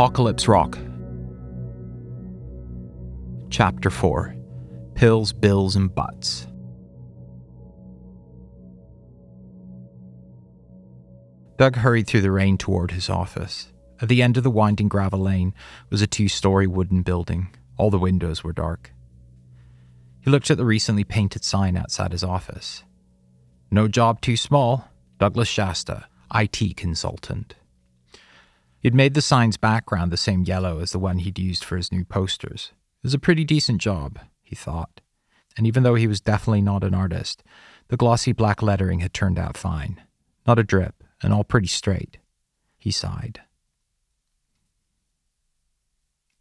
Apocalypse Rock. Chapter 4 Pills, Bills, and Butts. Doug hurried through the rain toward his office. At the end of the winding gravel lane was a two story wooden building. All the windows were dark. He looked at the recently painted sign outside his office. No job too small. Douglas Shasta, IT consultant. He'd made the sign's background the same yellow as the one he'd used for his new posters. It was a pretty decent job, he thought. And even though he was definitely not an artist, the glossy black lettering had turned out fine. Not a drip, and all pretty straight. He sighed.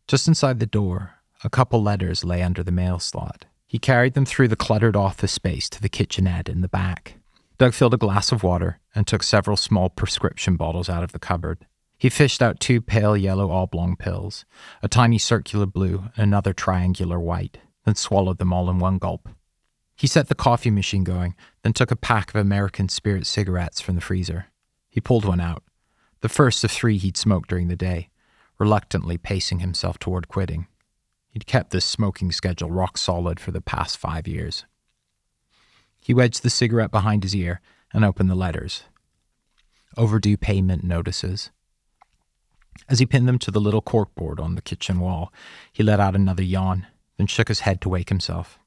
Just inside the door, a couple letters lay under the mail slot. He carried them through the cluttered office space to the kitchenette in the back. Doug filled a glass of water and took several small prescription bottles out of the cupboard. He fished out two pale yellow oblong pills, a tiny circular blue and another triangular white, then swallowed them all in one gulp. He set the coffee machine going, then took a pack of American Spirit cigarettes from the freezer. He pulled one out, the first of three he'd smoked during the day, reluctantly pacing himself toward quitting. He'd kept this smoking schedule rock solid for the past five years. He wedged the cigarette behind his ear and opened the letters. Overdue payment notices. As he pinned them to the little corkboard on the kitchen wall, he let out another yawn, then shook his head to wake himself.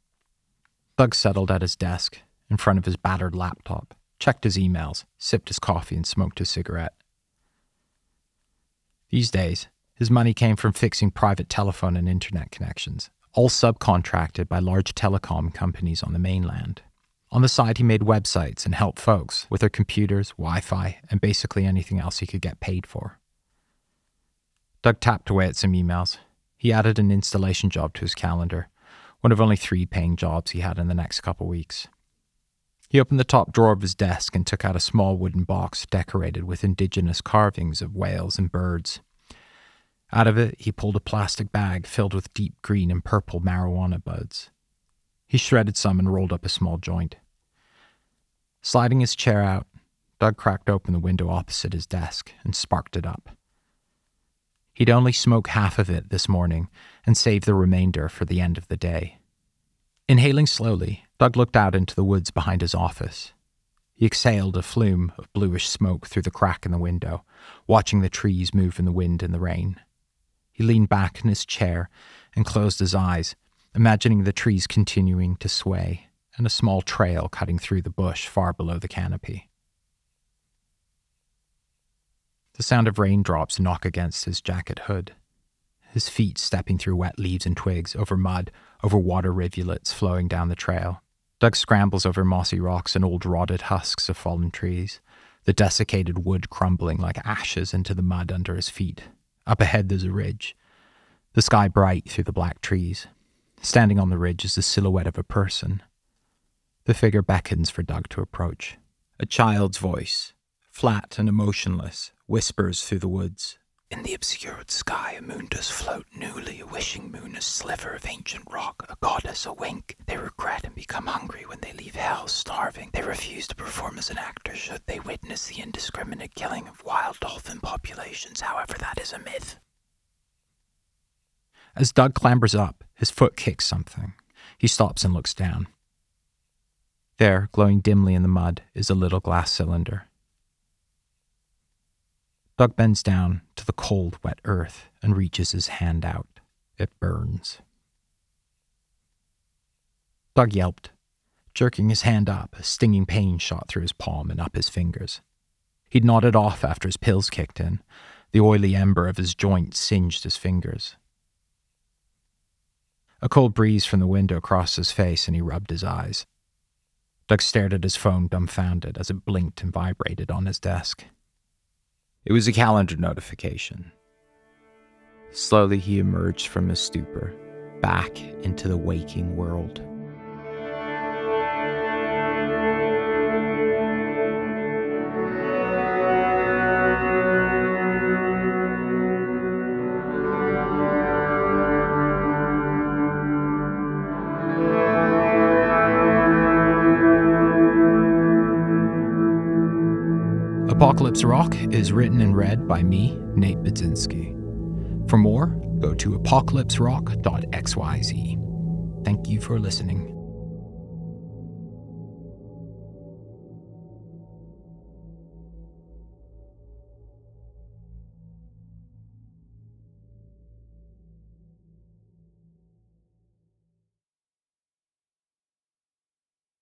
Doug settled at his desk, in front of his battered laptop, checked his emails, sipped his coffee, and smoked his cigarette. These days, his money came from fixing private telephone and internet connections, all subcontracted by large telecom companies on the mainland. On the side, he made websites and helped folks with their computers, Wi Fi, and basically anything else he could get paid for. Doug tapped away at some emails. He added an installation job to his calendar, one of only three paying jobs he had in the next couple weeks. He opened the top drawer of his desk and took out a small wooden box decorated with indigenous carvings of whales and birds. Out of it, he pulled a plastic bag filled with deep green and purple marijuana buds. He shredded some and rolled up a small joint. Sliding his chair out, Doug cracked open the window opposite his desk and sparked it up. He'd only smoke half of it this morning and save the remainder for the end of the day. Inhaling slowly, Doug looked out into the woods behind his office. He exhaled a flume of bluish smoke through the crack in the window, watching the trees move in the wind and the rain. He leaned back in his chair and closed his eyes, imagining the trees continuing to sway and a small trail cutting through the bush far below the canopy. The sound of raindrops knock against his jacket hood, his feet stepping through wet leaves and twigs, over mud, over water rivulets flowing down the trail. Doug scrambles over mossy rocks and old rotted husks of fallen trees, the desiccated wood crumbling like ashes into the mud under his feet. Up ahead there's a ridge, the sky bright through the black trees. Standing on the ridge is the silhouette of a person, the figure beckons for Doug to approach. A child's voice, flat and emotionless, whispers through the woods. In the obscured sky, a moon does float newly, a wishing moon, a sliver of ancient rock, a goddess, a wink. They regret and become hungry when they leave hell, starving. They refuse to perform as an actor should they witness the indiscriminate killing of wild dolphin populations, however, that is a myth. As Doug clambers up, his foot kicks something. He stops and looks down. There, glowing dimly in the mud, is a little glass cylinder. Doug bends down to the cold, wet earth and reaches his hand out. It burns. Doug yelped. Jerking his hand up, a stinging pain shot through his palm and up his fingers. He'd nodded off after his pills kicked in. The oily ember of his joint singed his fingers. A cold breeze from the window crossed his face and he rubbed his eyes. Doug stared at his phone dumbfounded as it blinked and vibrated on his desk. It was a calendar notification. Slowly he emerged from his stupor, back into the waking world. Apocalypse Rock is written and read by me, Nate Budzinski. For more, go to apocalypserock.xyz. Thank you for listening.